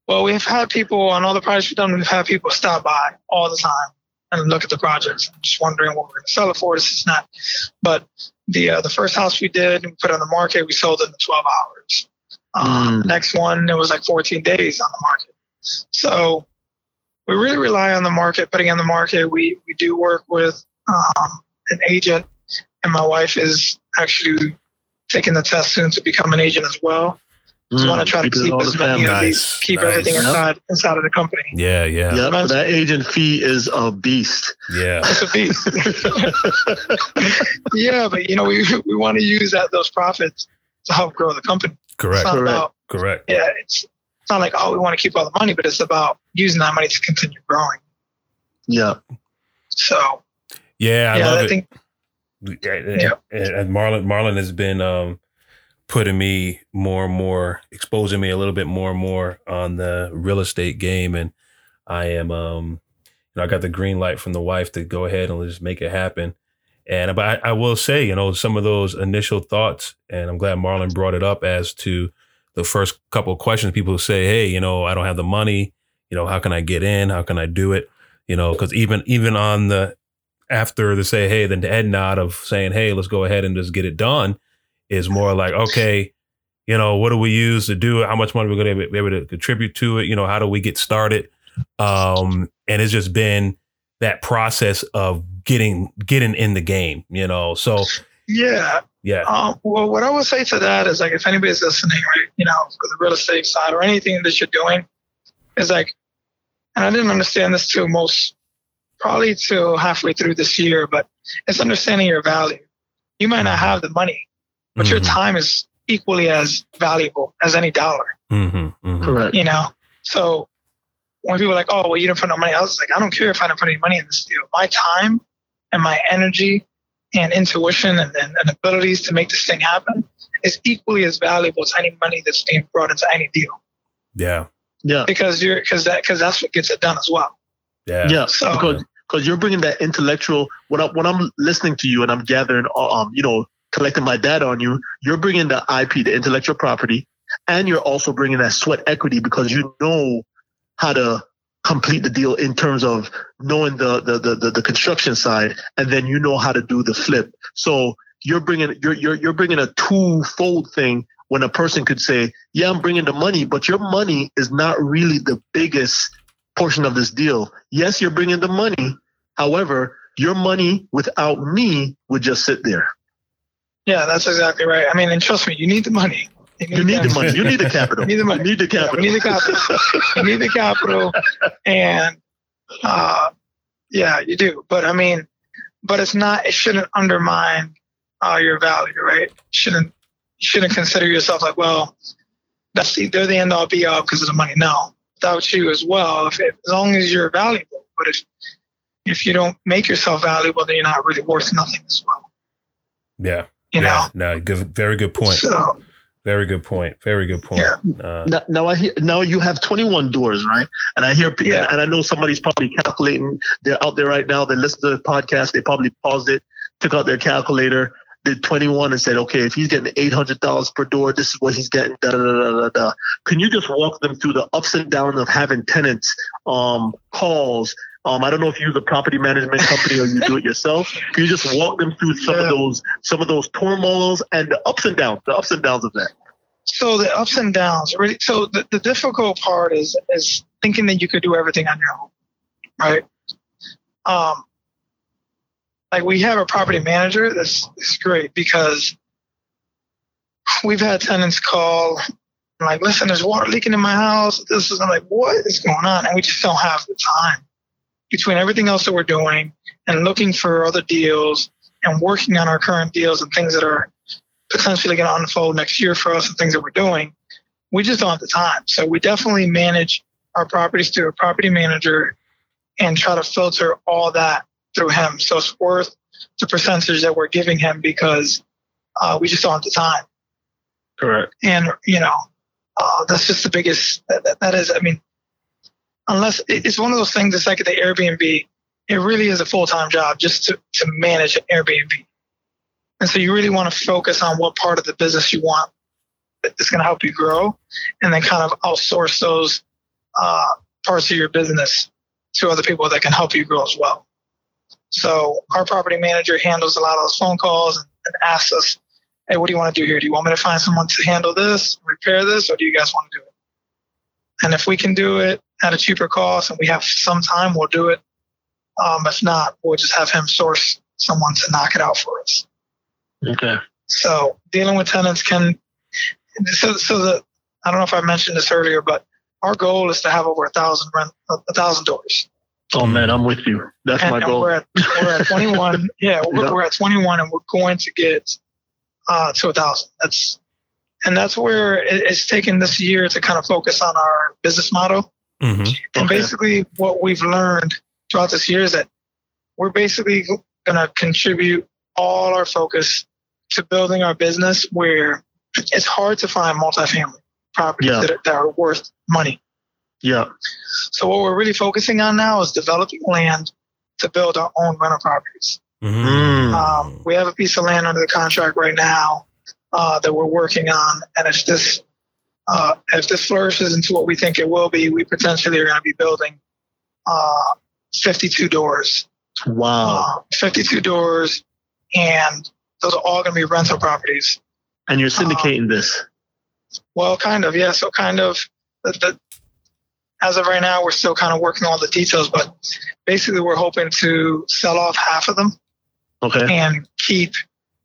Well, we've had people on all the projects we've done, we've had people stop by all the time and look at the projects. I'm just wondering what we're going to sell it for. This is not, but the uh, the first house we did and put on the market, we sold it in 12 hours. Um, Mm. Next one, it was like 14 days on the market. So we really rely on the market, putting in the market. We we do work with um, an agent, and my wife is actually taking the test soon to become an agent as well. So I want to try to Keep it keep all as many of these, keep nice. everything Yep. inside inside of the company. Yeah, yeah, Yep, Nice. that agent fee is a beast. yeah. It's a beast. yeah, but you know we we want to use that those profits to help grow the company. Correct, Correct. about correct. yeah, it's it's not like oh we want to keep all the money, but it's about using that money to continue growing. Yeah. So Yeah, I yeah, love I it. think yeah. and Marlon Marlon has been um putting me more and more exposing me a little bit more and more on the real estate game and I am um you know I got the green light from the wife to go ahead and just make it happen and but I, I will say you know some of those initial thoughts and I'm glad Marlon brought it up as to the first couple of questions people say hey you know I don't have the money you know how can I get in how can I do it you know because even even on the after the say, hey, then the head nod of saying, hey, let's go ahead and just get it done is more like, okay, you know, what do we use to do it? How much money we're going to be able to contribute to it? You know, how do we get started? Um, and it's just been that process of getting getting in the game, you know. So yeah. Yeah, Um, well, what I would say to that is like if anybody's listening, right, you know, for the real estate side or anything that you're doing, is like, and I didn't understand this till most probably till halfway through this year, but it's understanding your value. You might not have the money, but your Mhm. time is equally as valuable as any dollar. Mhm, mhm. Correct. you know. So when people are like, "Oh, well, you didn't put no money," I was like, "I don't care if I didn't put any money in this deal. My time and my energy and intuition and, and, and abilities to make this thing happen is equally as valuable as any money that's being brought into any deal yeah, Yeah. because you're because that because that's what gets it done as well. yeah, Yeah. So- Because because you're bringing that intellectual. When I, when I'm listening to you and I'm gathering, uh, um, you know, collecting my data on you, you're bringing the IP, the intellectual property, and you're also bringing that sweat equity because you know how to complete the deal in terms of knowing the the the, the, construction side, and then you know how to do the flip. So you're bringing you're you're you're bringing a twofold thing. When a person could say, "Yeah, I'm bringing the money," but your money is not really the biggest portion of this deal. Yes, you're bringing the money. However, your money without me would just sit there. Yeah, that's exactly right. I mean, and trust me, you need the money. You need the money. You need the capital. You need the money. You need the capital. we need the capital. you need the capital, and uh, yeah, you do. But I mean, but it's not. It shouldn't undermine uh, your value, right? Shouldn't shouldn't consider yourself like, well, that's the, they're the end all be all because of the money. No, without you as well. If it, as long as you're valuable, but if if you don't make yourself valuable, then you're not really worth nothing as well. yeah. You yeah. No, good, very good point. So Very good point. Very good point. Yeah. Uh, Now, now I hear, now you have 21 doors, right? And I hear, Yeah. and I know somebody's probably calculating. They're out there right now. They listen to the podcast. They probably paused it, took out their calculator, did 21, and said, okay, if he's getting 800 dollars per door, this is what he's getting. Da da da da da. da. Can you just walk them through the ups and downs of having tenants, um, calls? Um, I don't know if you use a property management company or you do it yourself. Can you just walk them through some of those, some of those turmoils and the ups and downs, the ups and downs of that? so the ups and downs really so the, the difficult part is is thinking that you could do everything on your own right? Um like we have a property manager that's, that's great because we've had tenants call like listen there's water leaking in my house. This is I'm like what is going on? And we just don't have the time between everything else that we're doing and looking for other deals and working on our current deals and things that are potentially going to unfold next year for us and things that we're doing, we just don't have the time. So we definitely manage our properties through a property manager and try to filter all that through him. So it's worth the percentage that we're giving him because uh, we just don't have the time. Correct. And, you know, uh, that's just the biggest, that, that, that is, I mean, unless it's one of those things that's like the Airbnb, it really is a full time job just to, to manage an Airbnb. And so you really want to focus on what part of the business you want that's going to help you grow and then kind of outsource those uh, parts of your business to other people that can help you grow as well. So our property manager handles a lot of those phone calls and, and asks us hey, what do you want to do here? Do you want me to find someone to handle this, repair this, or do you guys want to do it? And if we can do it at a cheaper cost and we have some time, we'll do it. Um, if not, we'll just have him source someone to knock it out for us. Okay. So dealing with tenants can, so, so the, I don't know if I mentioned this earlier, but our goal is to have over a thousand rent, a thousand doors. Oh man, I'm with you. That's and, my goal. we're at, we're at 21. yeah, we're, Yeah. we're at 21 and we're going to get uh, to a thousand. That's, and that's where it's taken this year to kind of focus on our business model. hmm And Okay. basically, what we've learned throughout this year is that we're basically going to contribute all our focus to building our business where it's hard to find multifamily properties Yeah. that, are, that are worth money. Yeah. So, what we're really focusing on now is developing land to build our own rental properties. hmm Mm. Um, we have a piece of land under the contract right now uh, that we're working on, and if this uh, if this flourishes into what we think it will be, we potentially are going to be building uh, 52 doors, Wow. uh, 52 doors, and those are all going to be rental properties. And you're syndicating this. Well, kind of, yeah. So, kind of, the, the, as of right now, we're still kind of working on all the details, but basically, we're hoping to sell off half of them Okay. and keep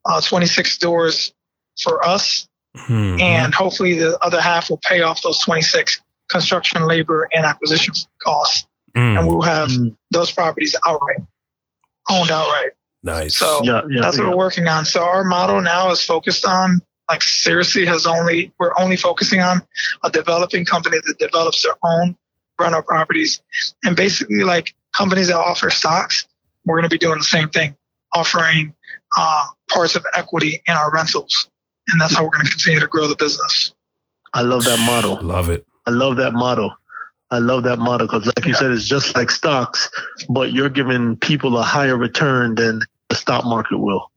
uh, 26 doors for us, Mhm. and hopefully the other half will pay off those 26 construction, labor, and acquisition costs, Mm. and we'll have Mm. those properties outright, owned outright. nice. So Yeah. Yeah. that's what we're working on. So our model now is focused on, like, seriously, has only we're only focusing on a developing company that develops their own rental properties, and basically like companies that offer stocks. We're going to be doing the same thing, offering uh, parts of equity in our rentals, and that's how we're going to continue to grow the business. I love that model. Love it. I love that model. I love that model because, like you Yeah. said, it's just like stocks, but you're giving people a higher return than the stock market will.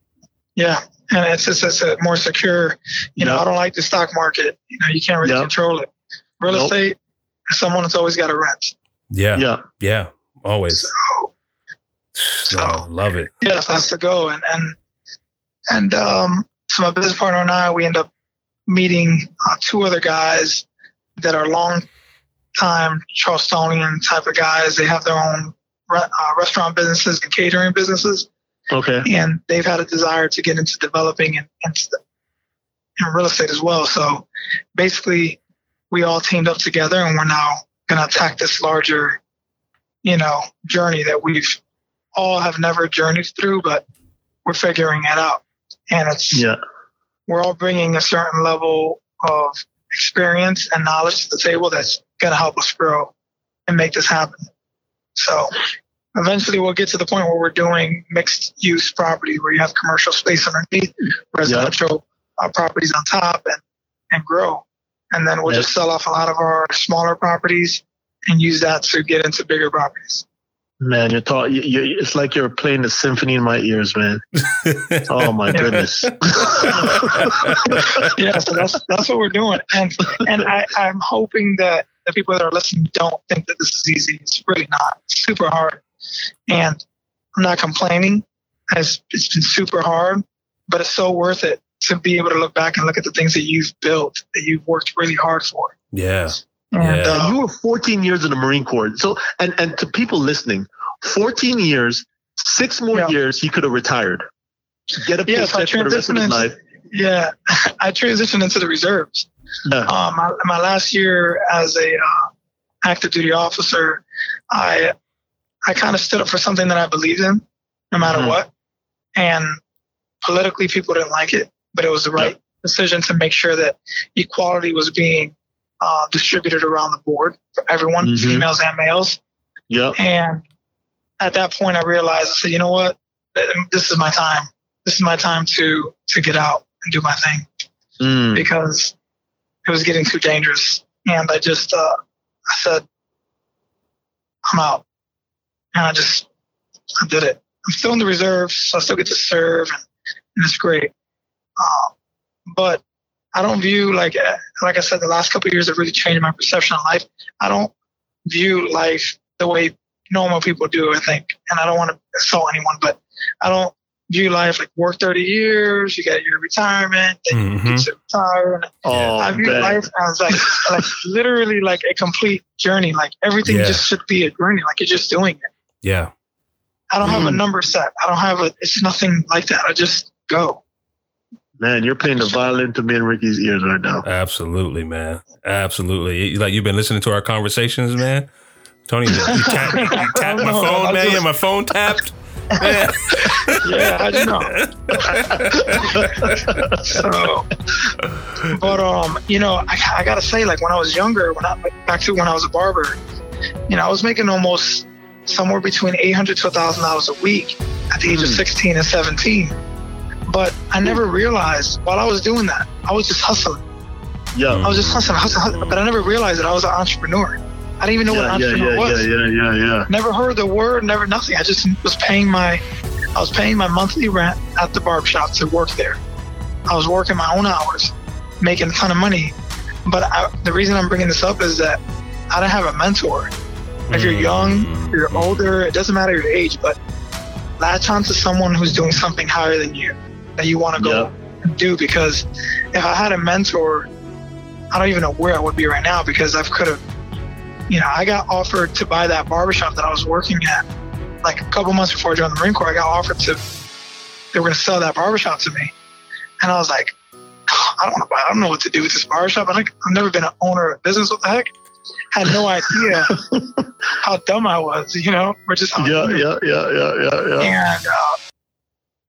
Yeah, and it's just it's a more secure. You know, Yeah. I don't like the stock market. You know, you can't really Yeah. control it. Real Nope. estate, someone that's always got to rent. Yeah. Yeah. Yeah. Always. So love it. Yes, that's the go. And and and um, so my business partner and I, we end up meeting uh, two other guys that are long time Charlestonian type of guys. They have their own re- uh, restaurant businesses and catering businesses, Okay. and they've had a desire to get into developing and and, and real estate as well. So basically, we all teamed up together, and we're now going to attack this larger, you know, journey that we've all have never journeyed through, but we're figuring it out. And it's Yeah. we're all bringing a certain level of experience and knowledge to the table that's going to help us grow and make this happen. So eventually we'll get to the point where we're doing mixed use property where you have commercial space underneath, residential uh, properties on top and, and grow. And then we'll Yeah. just sell off a lot of our smaller properties and use that to get into bigger properties. Man, you're talking. You, you, it's like you're playing a symphony in my ears, man. Oh my goodness. yeah, so that's that's what we're doing, and and I, I'm hoping that the people that are listening don't think that this is easy. It's really not. It's super hard, and I'm not complaining. It's, it's been super hard, but it's so worth it to be able to look back and look at the things that you've built that you've worked really hard for. yeah. And Yeah. Uh, you were 14 years in the Marine Corps. So, and and to people listening, 14 years, six more Yeah. years, he could have retired. Get a Yeah, so I check for the rest of his transitioned life. yeah, I transitioned into the reserves. Yeah. Um, my, my last year as a uh, active duty officer, I I kind of stood up for something that I believed in, no matter Mhm. what. And politically, people didn't like it, but it was the right decision to make sure that equality was being uh, distributed around the board for everyone, Mhm. females and males. Yep. And at that point, I realized I said, you know what, this is my time. This is my time to to get out and do my thing Mm. because it was getting too dangerous. And I just, uh, I said, I'm out. And I just, I did it. I'm still in the reserves, so I still get to serve, and, and it's great. Um, but I don't view like, uh, like I said, the last couple of years have really changed my perception of life. I don't view life the way normal people do. I think, and I don't want to insult anyone, but I don't view life like work 30 years, you get your retirement, then you Mhm. get to retire. And Oh, I view man. life as like, like literally like a complete journey. Like everything Yeah. just should be a journey. Like you're just doing it. Yeah. I don't have a Mm. number set. I don't have a, it's nothing like that. I just go. Man, you're playing the violin to me and Ricky's ears right now. Absolutely, man. Absolutely. Like you've been listening to our conversations, man. Tony, you tapped, you tapped my phone, man. Yeah, my phone tapped. Man. Yeah, how'd you know? So, but um, you know, I, I gotta say, like when I was younger, when I back to when I was a barber, you know, I was making almost somewhere between eight hundred to thousand dollars a week at the age of Hmm. sixteen and seventeen. But I never hmm. realized while I was doing that, I was just hustling. yeah. I was just hustling, hustling, hustling. But I never realized that I was an entrepreneur. I didn't even know what Yeah, an yeah, entrepreneur yeah, was. yeah, yeah, yeah, yeah. Never heard the word, never nothing. I just was paying my, I was paying my monthly rent at the barbershop to work there. I was working my own hours, making a ton of money. But I, the reason I'm bringing this up is that I didn't have a mentor. If you're young, if you're mm-hmm. older, it doesn't matter your age, but latch on to someone who's doing something higher than you that you want to go and do. Because if I had a mentor, I don't even know where I would be right now because I could have, you know, I got offered to buy that barbershop that I was working at like a couple months before I joined the Marine Corps. I got offered to, they were going to sell that barbershop to me. And I was like, I don't want to buy, I don't know what to do with this barbershop. Like, I've never been an owner of a business. What the heck? Had no idea how dumb I was, you know, or just Yeah, yeah, yeah, yeah, yeah, yeah. and uh,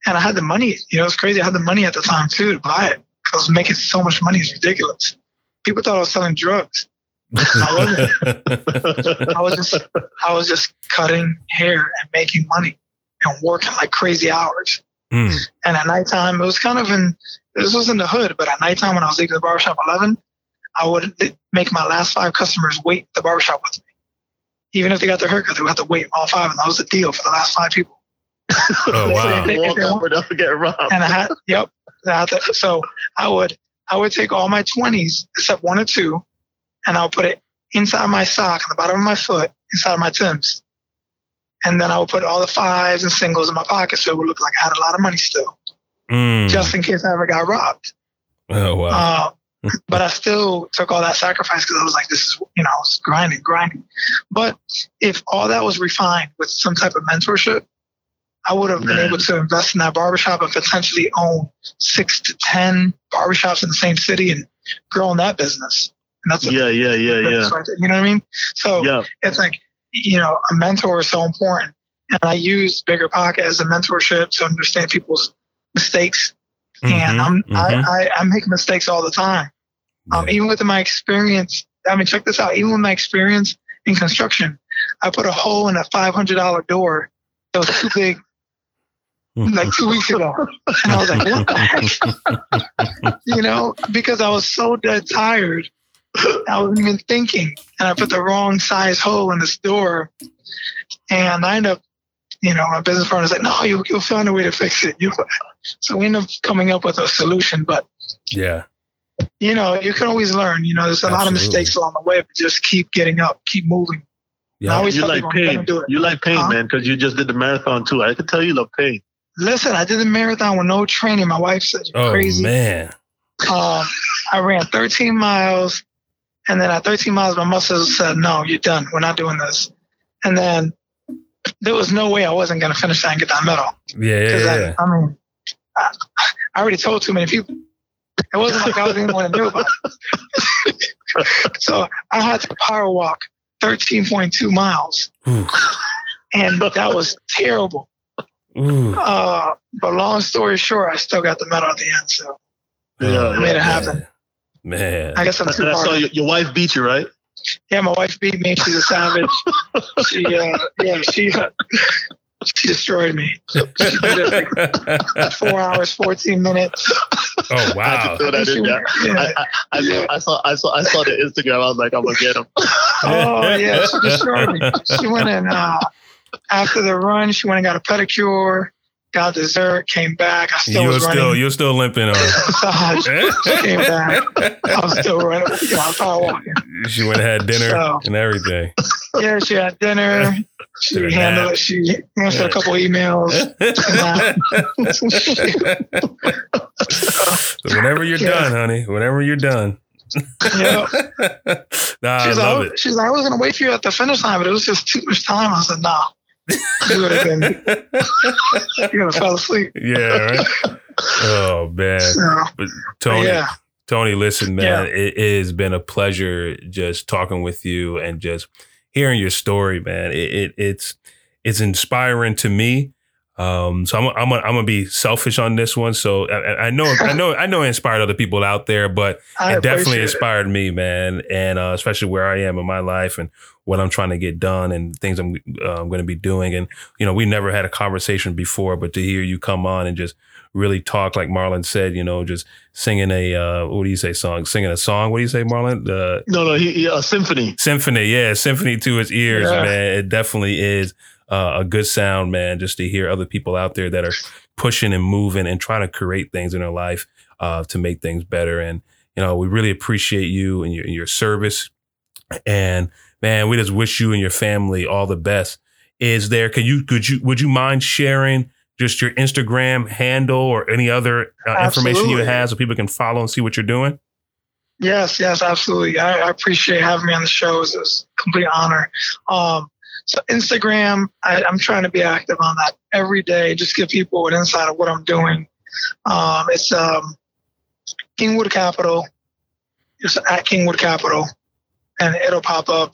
and I had the money. You know, it's crazy. I had the money at the time too to buy it. I was making so much money. It's ridiculous. People thought I was selling drugs. I wasn't. I was just I was just cutting hair and making money and working like crazy hours. Mm. And at nighttime, it was kind of in this was in the hood, but at nighttime when I was leaving the barbershop at eleven, I would make my last five customers wait at the barbershop with me. Even if they got their haircut, they would have to wait all five, and that was the deal for the last five people. Oh wow. They- Walk they up want- without getting robbed. and I had yep. I had to- so I would I would take all my twenties except one or two, and I'll put it inside my sock on the bottom of my foot, inside of my Tims, And then I would put all the fives and singles in my pocket so it would look like I had a lot of money still, Mm. just in case I ever got robbed. Oh wow. Uh, but I still took all that sacrifice because I was like, this is, you know, I was grinding, grinding. But if all that was refined with some type of mentorship, I would have been able to invest in that barbershop and potentially own six to 10 barbershops in the same city and grow in that business. And that's a Yeah, yeah, yeah, yeah. right You know what I mean? So Yeah. it's like, you know, a mentor is so important. And I use Bigger Pocket as a mentorship to understand people's mistakes. And Mhm, I'm, mhm. I, I, I make mistakes all the time. Um, even with my experience, I mean, check this out. Even with my experience in construction, I put a hole in a $500 door that was too big Mm-hmm. like two weeks ago. And I was like, what the heck? you know, because I was so dead tired. I wasn't even thinking. And I put the wrong size hole in this door. And I ended up, you know, my business partner's like, no, you, you'll find a way to fix it. You, so we ended up coming up with a solution. But yeah. you know, you can always learn. You know, there's a lot of mistakes along the way, but just keep getting up, keep moving. Yeah. You like people, I'm gonna pain. do it. You like pain, Huh? man, because you just did the marathon too. I can tell you love pain. Listen, I did the marathon with no training. My wife said, You're Oh crazy. man. Um, I ran 13 miles, and then at 13 miles, my muscles said, "No, you're done. We're not doing this." And then there was no way I wasn't going to finish that and get that medal. Yeah, yeah, yeah. I, I mean, I, I already told too many people. It wasn't like I was the only one to do about it. so I had to power walk 13.2 miles, Ooh. and that was terrible. Ooh. Uh, but long story short, I still got the medal at the end. So Yeah, I made it happen. Man. I guess I'm too And I saw hard. your, your wife beat you, right? Yeah, my wife beat me. She's a savage. she, uh, yeah, she, uh, she destroyed me. She did like four hours, fourteen minutes. oh wow. I She did went- yeah. I, I, I, saw, I saw I saw I saw the Instagram. I was like, I'm gonna get him. Oh yeah, she destroyed me. She went in. uh, after the run, she went and got a pedicure, got dessert, came back. I still You're was still running. you're still limping on. Oh, massage. came back. I was still running. You know, I was probably walking. she went and had dinner So- and everything. Yeah, she had dinner. She a handled it. She answered a couple emails. so whenever you're Yeah. done, honey, whenever you're done. Yeah. nah, I She's love like, it. she's like, I was gonna wait for you at the finish line, but it was just too much time. I said, no. You would have been, you would have fell asleep. yeah, right. Oh man, So, but but Tony, yeah, Tony, listen, man, Yeah. it, it has been a pleasure just talking with you and just hearing your story, man. It, it it's it's inspiring to me. Um, so I'm I'm gonna, I'm gonna be selfish on this one. So I, I know I know I know it inspired other people out there, but I it definitely appreciate it. inspired me, man, and uh, especially where I am in my life and what I'm trying to get done and things I'm uh, I'm going to be doing. And you know, we never had a conversation before, but to hear you come on and just really talk, like Marlon said, you know, just singing a uh, what do you say song, singing a song. What do you say, Marlon? The No, no, he, he a symphony. symphony, yeah, symphony to his ears, Yeah. man. It definitely is uh, a good sound, man. Just to hear other people out there that are pushing and moving and trying to create things in their life uh, to make things better. And you know, we really appreciate you and your, and your service. And man, we just wish you and your family all the best. Is there? Could you? Could you? Would you mind sharing? Just your Instagram handle or any other uh, information you have so people can follow and see what you're doing? Yes, yes, absolutely. I, I appreciate having me on the show. It's it's a complete honor. Um, so Instagram, I, I'm trying to be active on that every day. Just give people an insight of what I'm doing. Um, it's um, Kingwood Capital. Just at Kingwood Capital, and it'll pop up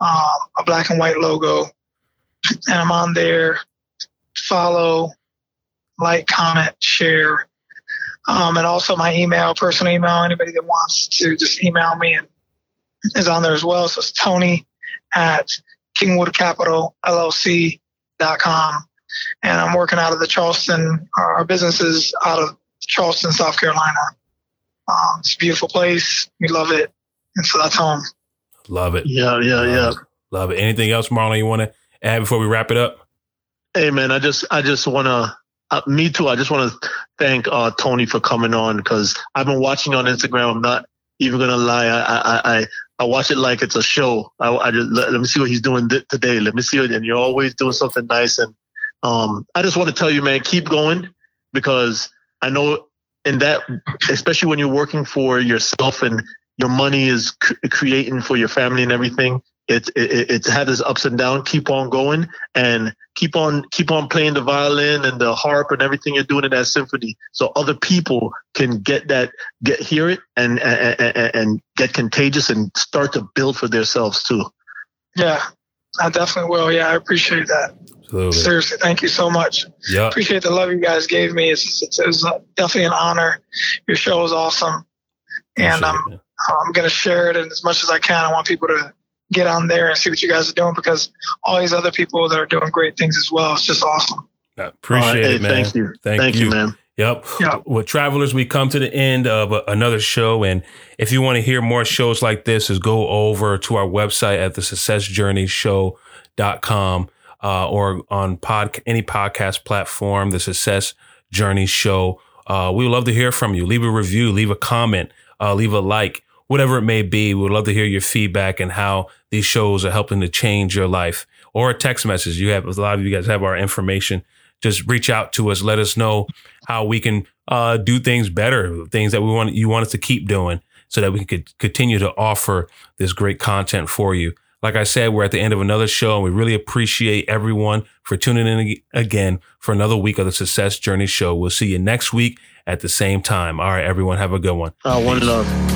um, a black and white logo, and I'm on there. Follow, like, comment, share. Um, and also my email, personal email, anybody that wants to just email me and is on there as well. So it's Tony at KingwoodCapitalLLC.com. And I'm working out of the Charleston, our business is out of Charleston, South Carolina. Um, it's a beautiful place. We love it. And so that's home. Love it. Yeah, yeah, yeah. Love it. Anything else, Marlon, you want to add before we wrap it up? Hey man, I just I just wanna uh, me too. I just want to thank uh, Tony for coming on because I've been watching on Instagram. I'm not even gonna lie. I I I, I watch it like it's a show. I, I just let, let me see what he's doing th- today. Let me see it. And you're always doing something nice. And um, I just want to tell you, man, keep going because I know in that, especially when you're working for yourself and your money is cr- creating for your family and everything. It's it, it's had its ups and downs. Keep on going and keep on keep on playing the violin and the harp and everything you're doing in that symphony, so other people can get that get hear it and and, and, and get contagious and start to build for themselves too. Yeah, I definitely will. Yeah, I appreciate that. Absolutely. Seriously, thank you so much. Yep. Appreciate the love you guys gave me. It's, it's, it's definitely an honor. Your show is awesome. And Appreciate um. I'm going to share it and as much as I can. I want people to get on there and see what you guys are doing because all these other people that are doing great things as well. It's just awesome. I appreciate All right, hey, it, man. Thank you. Thank, Thank you. you, man. Yep. Yeah. Well, travelers, we come to the end of another show. And if you want to hear more shows like this, is go over to our website at the successjourneyshow.com uh, or on pod, any podcast platform, the Success Journey Show. Uh, we would love to hear from you. Leave a review, leave a comment, uh, leave a like, whatever it may be. We would love to hear your feedback and how these shows are helping to change your life or a text message. You have a lot of you guys have our information. Just reach out to us. Let us know how we can uh, do things better, things that we want you want us to keep doing, so that we could continue to offer this great content for you. Like I said, we're at the end of another show, and we really appreciate everyone for tuning in again for another week of the Success Journey Show. We'll see you next week at the same time. All right, everyone, have a good one. Uh, one love.